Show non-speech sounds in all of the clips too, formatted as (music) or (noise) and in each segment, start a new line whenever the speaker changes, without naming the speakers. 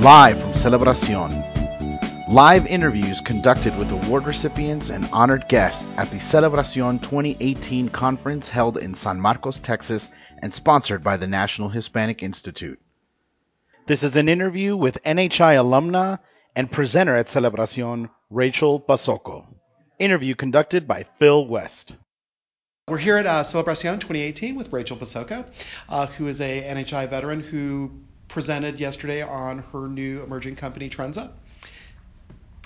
live from Celebracion. Live interviews conducted with award recipients and honored guests at the Celebracion 2018 conference held in San Marcos, Texas, and sponsored by the National Hispanic Institute. This is an interview with NHI alumna and presenter at Celebracion, Rachel Basoco. Interview conducted by Phil West.
We're here at uh, Celebracion 2018 with Rachel Basoco, uh, who is a NHI veteran who presented yesterday on her new emerging company, Trenza.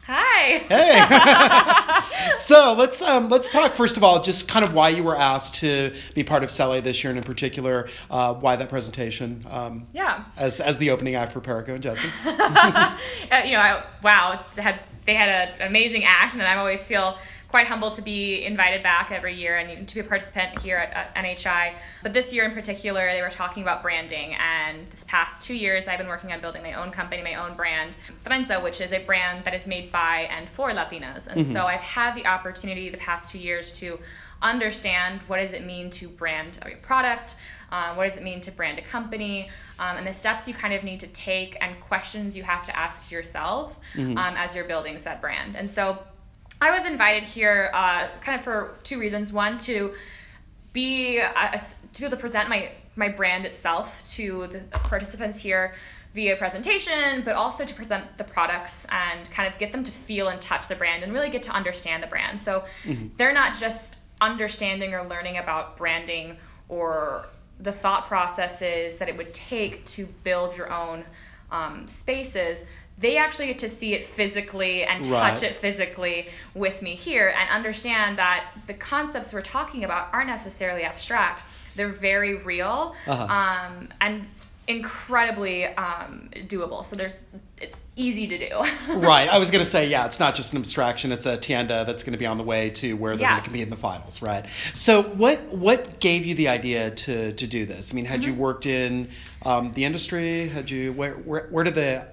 Hi.
Hey. (laughs) so let's um, let's talk first of all, just kind of why you were asked to be part of Cele this year, and in particular, uh, why that presentation. Um,
yeah.
As as the opening act for Perico and Jesse. (laughs)
uh, you know, I, wow, they had they had an amazing act, and I always feel quite humbled to be invited back every year and to be a participant here at, at, NHI. But this year in particular, they were talking about branding. And this past two years, I've been working on building my own company, my own brand, Trenza, which is a brand that is made by and for Latinas. And mm-hmm. so I've had the opportunity the past two years to understand what does it mean to brand a product, uh, what does it mean to brand a company, um, and the steps you kind of need to take and questions you have to ask yourself mm-hmm. um, as you're building said brand. And so I was invited here uh, kind of for two reasons. One, to be uh, to be able to present my my brand itself to the participants here via presentation, but also to present the products and kind of get them to feel and touch the brand and really get to understand the brand. So mm-hmm. they're not just understanding or learning about branding or the thought processes that it would take to build your own um, spaces they actually get to see it physically and touch right. it physically with me here and understand that the concepts we're talking about aren't necessarily abstract. They're very real uh-huh. um, and incredibly um, doable. So there's it's easy to do. (laughs)
right. I was going to say, yeah, it's not just an abstraction. It's a tienda that's going to be on the way to where they're yeah. going to compete in the finals, right? So what what gave you the idea to to do this? I mean, had mm-hmm. you worked in um, the industry? Had you where, where where did the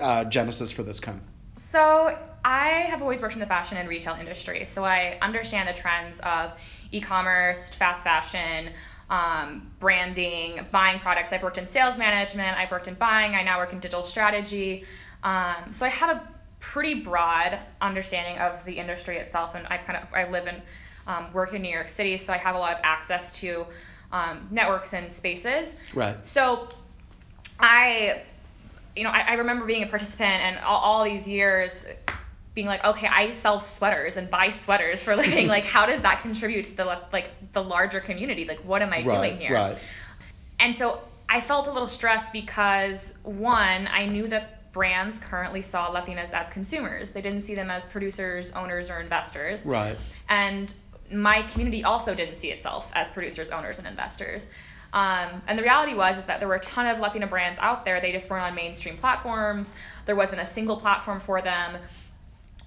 uh, genesis for this come?
So I have always worked in the fashion and retail industry, so I understand the trends of e-commerce, fast fashion, um, branding, buying products. I've worked in sales management. I've worked in buying. I now work in digital strategy. Um, so I have a pretty broad understanding of the industry itself, and I kind of I live and um, work in New York City, so I have a lot of access to um, networks and spaces.
Right.
So I you know, I, I remember being a participant and all, all these years being like, okay, I sell sweaters and buy sweaters for a living. like, how does that contribute to the like the larger community? Like, what am I right, doing here?
Right.
And so I felt a little stressed because one, I knew that brands currently saw Latinas as consumers. They didn't see them as producers, owners, or investors.
Right.
And my community also didn't see itself as producers, owners, and investors. Um, and the reality was is that there were a ton of Latina brands out there. They just weren't on mainstream platforms. There wasn't a single platform for them.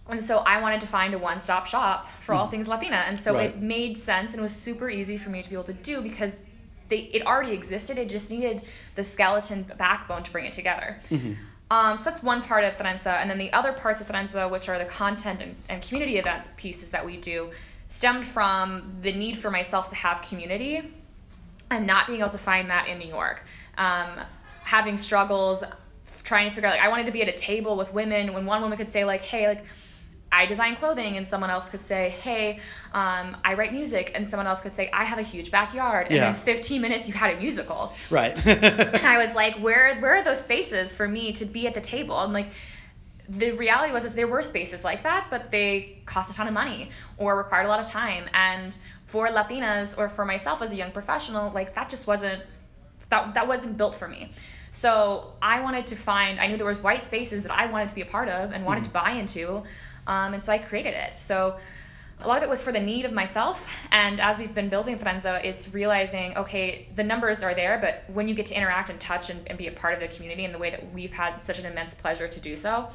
And so I wanted to find a one-stop shop for all hmm. things Latina. And so right. it made sense and was super easy for me to be able to do because they, it already existed. It just needed the skeleton backbone to bring it together. Mm-hmm. Um, so that's one part of Trenza. And then the other parts of Trenza, which are the content and, and community events pieces that we do, stemmed from the need for myself to have community and not being able to find that in New York. Um, having struggles trying to figure out like I wanted to be at a table with women when one woman could say like, hey, like I design clothing, and someone else could say, hey, um, I write music, and someone else could say, I have a huge backyard, and yeah. in 15 minutes you had a musical.
Right. (laughs)
and I was like, where where are those spaces for me to be at the table? And like the reality was is there were spaces like that, but they cost a ton of money or required a lot of time and for Latinas or for myself as a young professional, like that just wasn't that that wasn't built for me. So I wanted to find. I knew there was white spaces that I wanted to be a part of and wanted mm-hmm. to buy into, um, and so I created it. So a lot of it was for the need of myself. And as we've been building Trenza, it's realizing, okay, the numbers are there, but when you get to interact and touch and, and be a part of the community in the way that we've had such an immense pleasure to do so,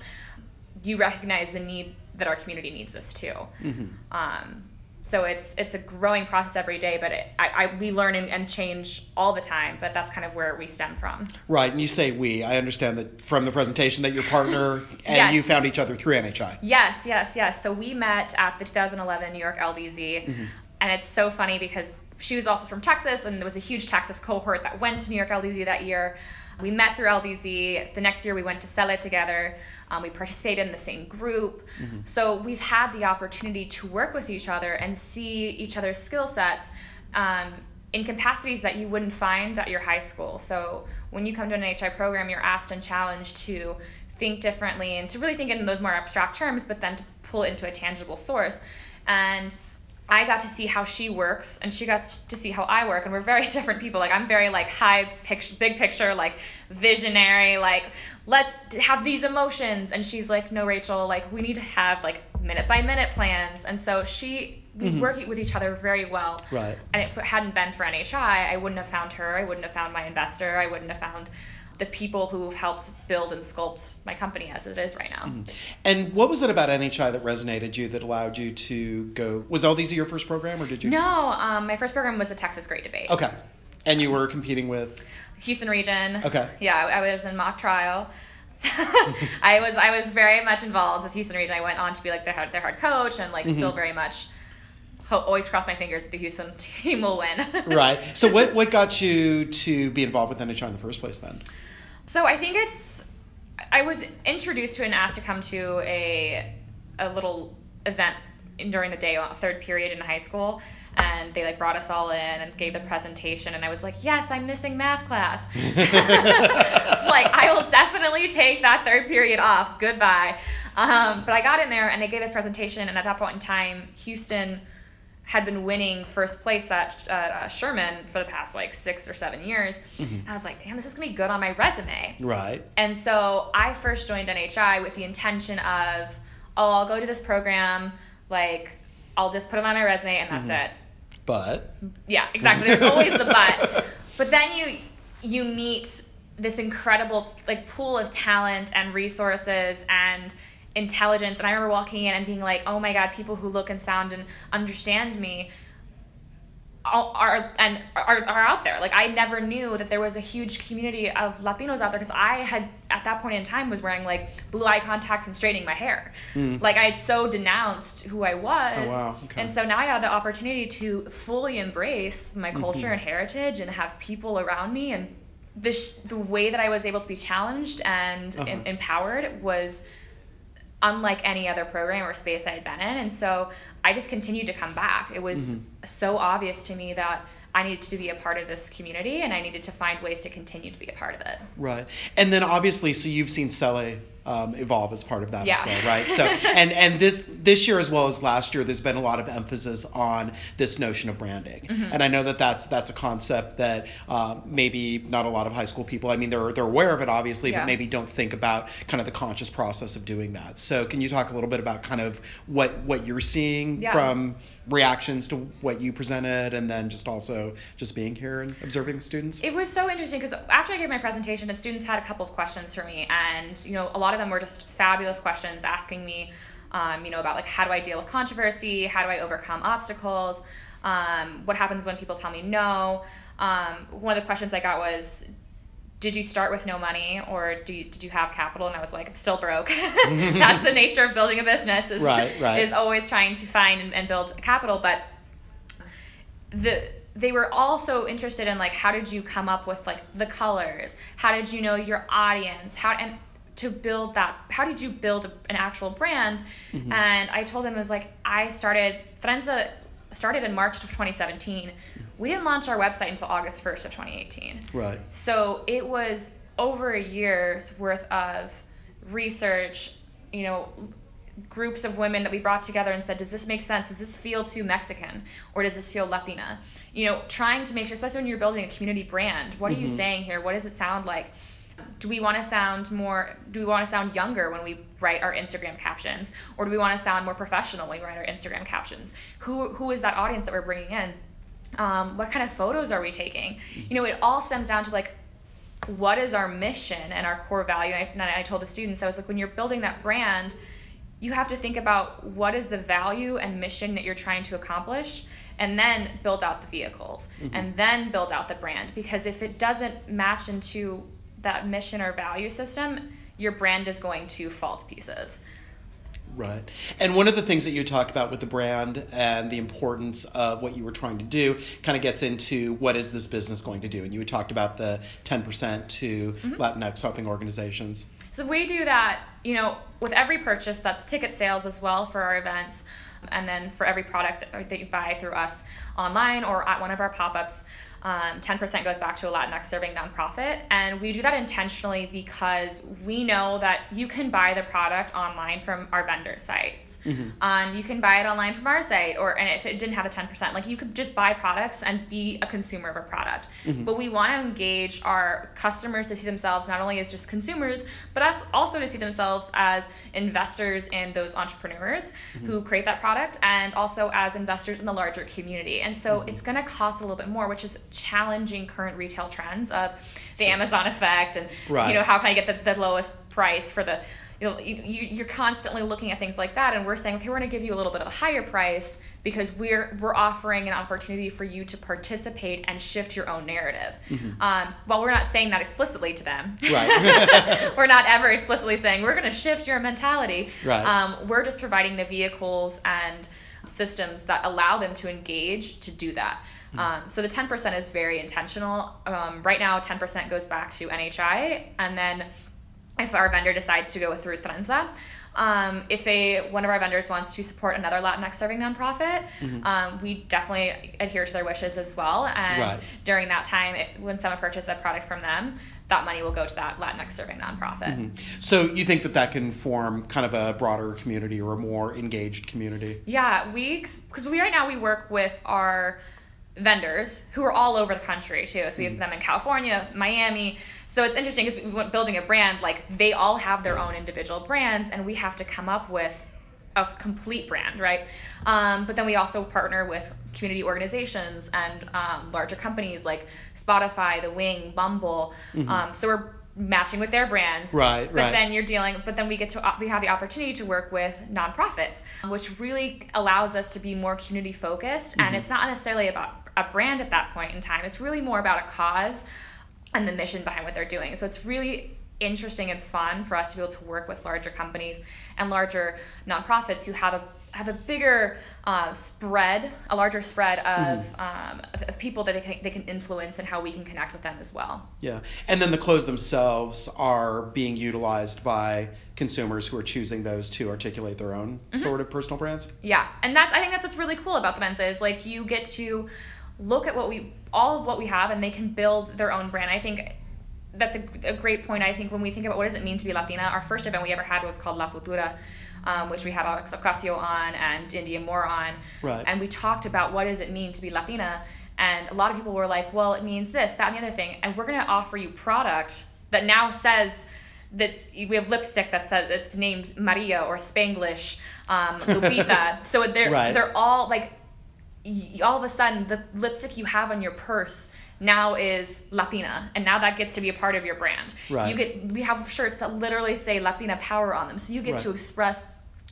you recognize the need that our community needs this too. Mm-hmm. Um, so it's it's a growing process every day but it, I, I, we learn and, and, change all the time but that's kind of where we stem from.
Right and you say we. I understand that from the presentation that your partner and yes. you found each other through nhi
yes yes yes. So we met at the 2011 new york ldz mm-hmm. and it's so funny because she was also from texas and there was a huge texas cohort that went to new york ldz that year We met through LDZ. The next year we went to Cele together. Um, we participated in the same group. Mm-hmm. So we've had the opportunity to work with each other and see each other's skill sets um, in capacities that you wouldn't find at your high school. So when you come to an NHI program, you're asked and challenged to think differently and to really think in those more abstract terms, but then to pull it into a tangible source. And I got to see how she works and she got to see how I work and we're very (laughs) different people. Like I'm very like high picture big picture, like visionary, like let's have these emotions and she's like, No Rachel, like we need to have like minute by minute plans and so she we mm-hmm. work with each other very well.
Right.
And if it hadn't been for NHI, I wouldn't have found her, I wouldn't have found my investor, I wouldn't have found the people who helped build and sculpt my company as it is right now. Mm-hmm.
And what was it about NHI that resonated you that allowed you to go? Was LDZ your first program, or did you?
No, um, my first program was the Texas Great Debate.
Okay, and you were competing with
Houston Region.
Okay.
Yeah, I, I was in mock trial. (laughs) (laughs) I was I was very much involved with Houston Region. I went on to be like their their head coach and like mm-hmm. still very much always cross my fingers that the Houston (laughs) team will win.
right. So what what got you to be involved with NHI in the first place then?
So I think it's I was introduced to and asked to come to a a little event during the day third period in high school and they like brought us all in and gave the presentation and I was like, "Yes, I'm missing math class." (laughs) (laughs) like I will definitely take that third period off. Goodbye. Um, but I got in there and they gave us presentation and at that point in time, Houston had been winning first place at uh, Sherman for the past like six or seven years. Mm-hmm. I was like, damn, this is gonna be good on my resume.
Right.
And so I first joined NHI with the intention of, oh, I'll go to this program, like I'll just put it on my resume and that's mm-hmm. it.
But.
Yeah, exactly. There's always the (laughs) but. But then you you meet this incredible like pool of talent and resources and intelligence. And I remember walking in and being like, oh my God, people who look and sound and understand me are and are, are out there. Like I never knew that there was a huge community of Latinos out there because I had at that point in time was wearing like blue eye contacts and straightening my hair. Mm. Like I had so denounced who I was.
Oh, wow. okay.
And so now I had the opportunity to fully embrace my culture mm-hmm. and heritage and have people around me and the sh- the way that I was able to be challenged and uh-huh. em- empowered was unlike any other program or space I had been in. And so I just continued to come back. It was mm-hmm. so obvious to me that I needed to be a part of this community and I needed to find ways to continue to be a part of it.
Right. And then obviously, so you've seen Cele um, evolve as part of that
yeah.
as well, right? So, (laughs) and and this this year as well as last year, there's been a lot of emphasis on this notion of branding, mm-hmm. and I know that that's that's a concept that uh, maybe not a lot of high school people. I mean, they're they're aware of it obviously, yeah. but maybe don't think about kind of the conscious process of doing that. So, can you talk a little bit about kind of what what you're seeing yeah. from reactions to what you presented and then just also just being here and observing the students
it was so interesting because after i gave my presentation the students had a couple of questions for me and you know a lot of them were just fabulous questions asking me um, you know about like how do i deal with controversy how do i overcome obstacles um, what happens when people tell me no um, one of the questions i got was did you start with no money or do you, did you have capital? And I was like, I'm still broke. (laughs) That's the nature of building a business is,
right, right.
is always trying to find and, and build capital. But the they were also interested in like how did you come up with like the colors? How did you know your audience? How and to build that how did you build a, an actual brand mm-hmm. and i told him it was like i started Trenza started in march of 2017 we didn't launch our website until August 1st of 2018.
Right.
So it was over a year's worth of research, you know, groups of women that we brought together and said, does this make sense? Does this feel too Mexican? Or does this feel Latina? You know, trying to make sure, especially when you're building a community brand, what are mm-hmm. you saying here? What does it sound like? Do we want to sound more, do we want to sound younger when we write our Instagram captions? Or do we want to sound more professional when we write our Instagram captions? Who, who is that audience that we're bringing in? Um, what kind of photos are we taking? You know, it all stems down to like, what is our mission and our core value? And I, and I told the students, I was like, when you're building that brand, you have to think about what is the value and mission that you're trying to accomplish and then build out the vehicles mm-hmm. and then build out the brand because if it doesn't match into that mission or value system your brand is going to fall to pieces
Right. And one of the things that you talked about with the brand and the importance of what you were trying to do kind of gets into what is this business going to do? And you had talked about the 10% to mm-hmm. Latinx helping organizations.
So we do that, you know, with every purchase, that's ticket sales as well for our events. And then for every product that, that you buy through us online or at one of our pop ups, um, 10% goes back to a Latinx serving nonprofit. And we do that intentionally because we know that you can buy the product online from our vendor sites. Mm-hmm. Um, you can buy it online from our site, or and if it didn't have a 10%, like you could just buy products and be a consumer of a product. Mm-hmm. But we want to engage our customers to see themselves not only as just consumers, but us also to see themselves as investors in those entrepreneurs mm-hmm. who create that product, and also as investors in the larger community. And so mm-hmm. it's going to cost a little bit more, which is challenging current retail trends of the. Amazon effect, and right. you know how can I get the, the lowest price for the you know, you, you're constantly looking at things like that, and we're saying, okay, we're going to give you a little bit of a higher price because we're we're offering an opportunity for you to participate and shift your own narrative. Mm-hmm. Um, while we're not saying that explicitly to them, right? (laughs) (laughs) we're not ever explicitly saying we're going to shift your mentality. Right. Um, we're just providing the vehicles and systems that allow them to engage to do that. Mm-hmm. Um, so the 10% is very intentional. Um, right now, 10% goes back to NHI, and then if our vendor decides to go through Trenza. Um, if a one of our vendors wants to support another Latinx serving nonprofit, mm-hmm. um, we definitely adhere to their wishes as well. And right. during that time, it, when someone purchases a product from them, that money will go to that Latinx serving nonprofit. Mm-hmm.
So you think that that can form kind of a broader community or a more engaged community?
Yeah, we because we right now we work with our vendors who are all over the country too. So we have mm-hmm. them in California, Miami. So it's interesting because we building a brand, like they all have their own individual brands, and we have to come up with a complete brand, right? Um, but then we also partner with community organizations and um, larger companies like Spotify, The Wing, Bumble. Mm-hmm. Um, so we're matching with their brands.
Right,
but
right.
then you're dealing, but then we get to we have the opportunity to work with nonprofits, which really allows us to be more community focused. Mm-hmm. And it's not necessarily about a brand at that point in time. It's really more about a cause and the mission behind what they're doing. So it's really interesting and fun for us to be able to work with larger companies and larger nonprofits who have a have a bigger uh, spread, a larger spread of, mm-hmm. um, of, people that they can, they can influence and how we can connect with them as well.
Yeah, and then the clothes themselves are being utilized by consumers who are choosing those to articulate their own mm-hmm. sort of personal brands.
Yeah, and that's I think that's what's really cool about the Mensa is like you get to look at what we all of what we have and they can build their own brand. I think that's a, a, great point. I think when we think about what does it mean to be Latina, our first event we ever had was called La Futura, um, which we had Alex Ocasio on and Indya Moore on,
right.
and we talked about what does it mean to be Latina. And a lot of people were like, well, it means this, that, and the other thing. And we're going to offer you product that now says that we have lipstick that says it's named Maria or Spanglish, um, Lupita. (laughs) so they're right. they're all like all of a sudden the lipstick you have on your purse now is Latina, and now that gets to be a part of your brand.
Right.
You get we have shirts that literally say Latina power on them, so you get right. to express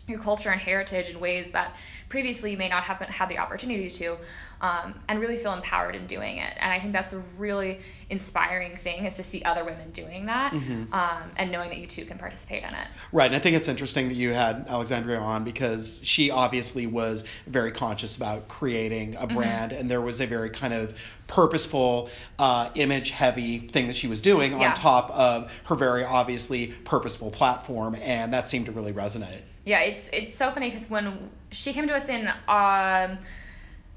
your culture and heritage in ways that previously you may not have had the opportunity to um, and really feel empowered in doing it. And I think that's a really inspiring thing is to see other women doing that mm-hmm. um, and knowing that you too can participate in it.
Right. And I think it's interesting that you had Alexandria on because she obviously was very conscious about creating a mm-hmm. brand mm-hmm. and there was a very kind of purposeful, uh, image heavy thing that she was doing yeah. on top of her very obviously purposeful platform. And that seemed to really resonate.
Yeah, it's it's so funny because when she came to us in um,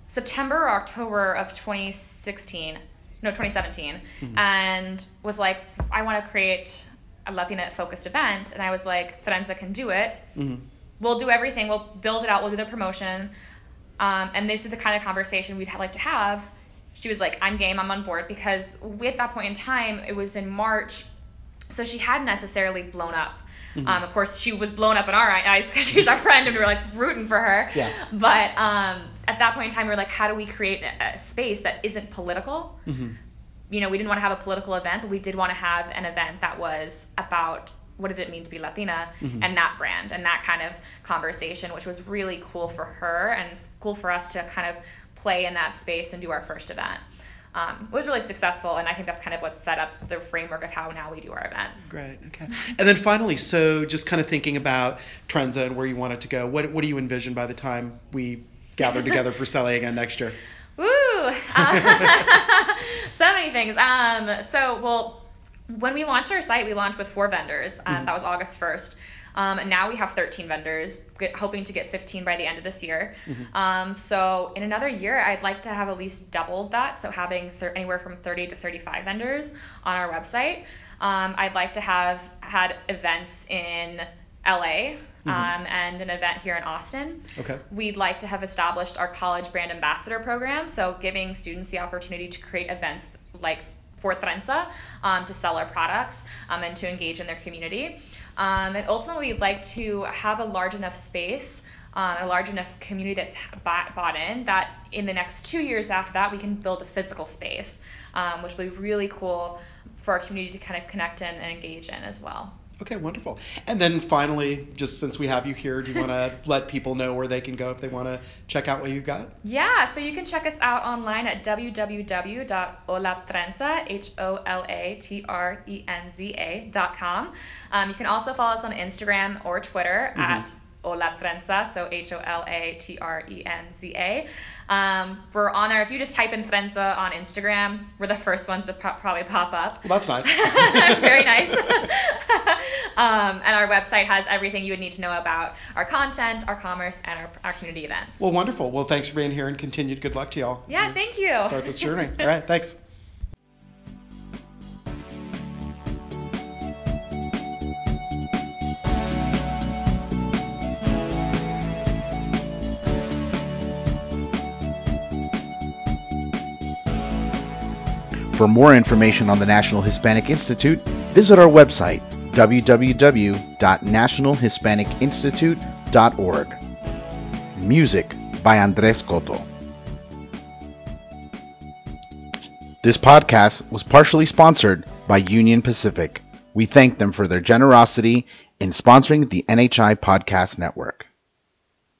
September or October of 2016, no, 2017, mm-hmm. and was like, I want to create a Latina focused event. And I was like, Trenza can do it. Mm-hmm. We'll do everything. We'll build it out. We'll do the promotion. Um, and this is the kind of conversation we'd like to have. She was like, I'm game. I'm on board because at that point in time, it was in March, so she hadn't necessarily blown up. Mm-hmm. Um, of course, she was blown up in our eyes because she's our friend and we were like rooting for her.
Yeah.
But um, at that point in time, we were like, how do we create a, space that isn't political? Mm-hmm. You know, we didn't want to have a political event, but we did want to have an event that was about what did it mean to be Latina mm-hmm. and that brand and that kind of conversation, which was really cool for her and cool for us to kind of play in that space and do our first event. Um, was really successful, and I think that's kind of what set up the framework of how now we do our events.
Great. Okay. And then finally, so just kind of thinking about Trenza and where you want it to go. What what do you envision by the time we gather (laughs) together for Cele again next year?
Woo! Uh, (laughs) (laughs) so many things. Um, so well, when we launched our site, we launched with four vendors. Um, mm-hmm. That was August first. Um, and now we have 13 vendors, get, hoping to get 15 by the end of this year. Mm-hmm. Um, so in another year, I'd like to have at least doubled that. So having thir- anywhere from 30 to 35 vendors on our website. Um, I'd like to have had events in LA. Mm-hmm. Um, and an event here in Austin.
Okay.
We'd like to have established our college brand ambassador program, so giving students the opportunity to create events like for Trenza um, to sell our products um, and to engage in their community. Um, and ultimately, we'd like to have a large enough space, uh, a large enough community that's bought, bought in that in the next two years after that, we can build a physical space, um, which will be really cool for our community to kind of connect in and engage in as well.
Okay, wonderful. And then finally, just since we have you here, do you want to (laughs) let people know where they can go if they want to check out what you've got?
Yeah, so you can check us out online at www.holatrenza, H-O-L-A-T-R-E-N-Z-A.com. Um, you can also follow us on Instagram or Twitter mm-hmm. at Hola Trenza, so H O L A T R E N Z A. Um, we're on there. If you just type in Trenza on Instagram, we're the first ones to pro- probably pop up.
Well, that's nice. (laughs)
Very (laughs) nice. (laughs) um, and our website has everything you would need to know about our content, our commerce, and our, our community events.
Well, wonderful. Well, thanks for being here and continued good luck to y'all.
Yeah, thank you.
Start this journey. All right, thanks.
For more information on the National Hispanic Institute, visit our website www.nationalhispanicinstitute.org. Music by Andres Coto. This podcast was partially sponsored by Union Pacific. We thank them for their generosity in sponsoring the NHI Podcast Network.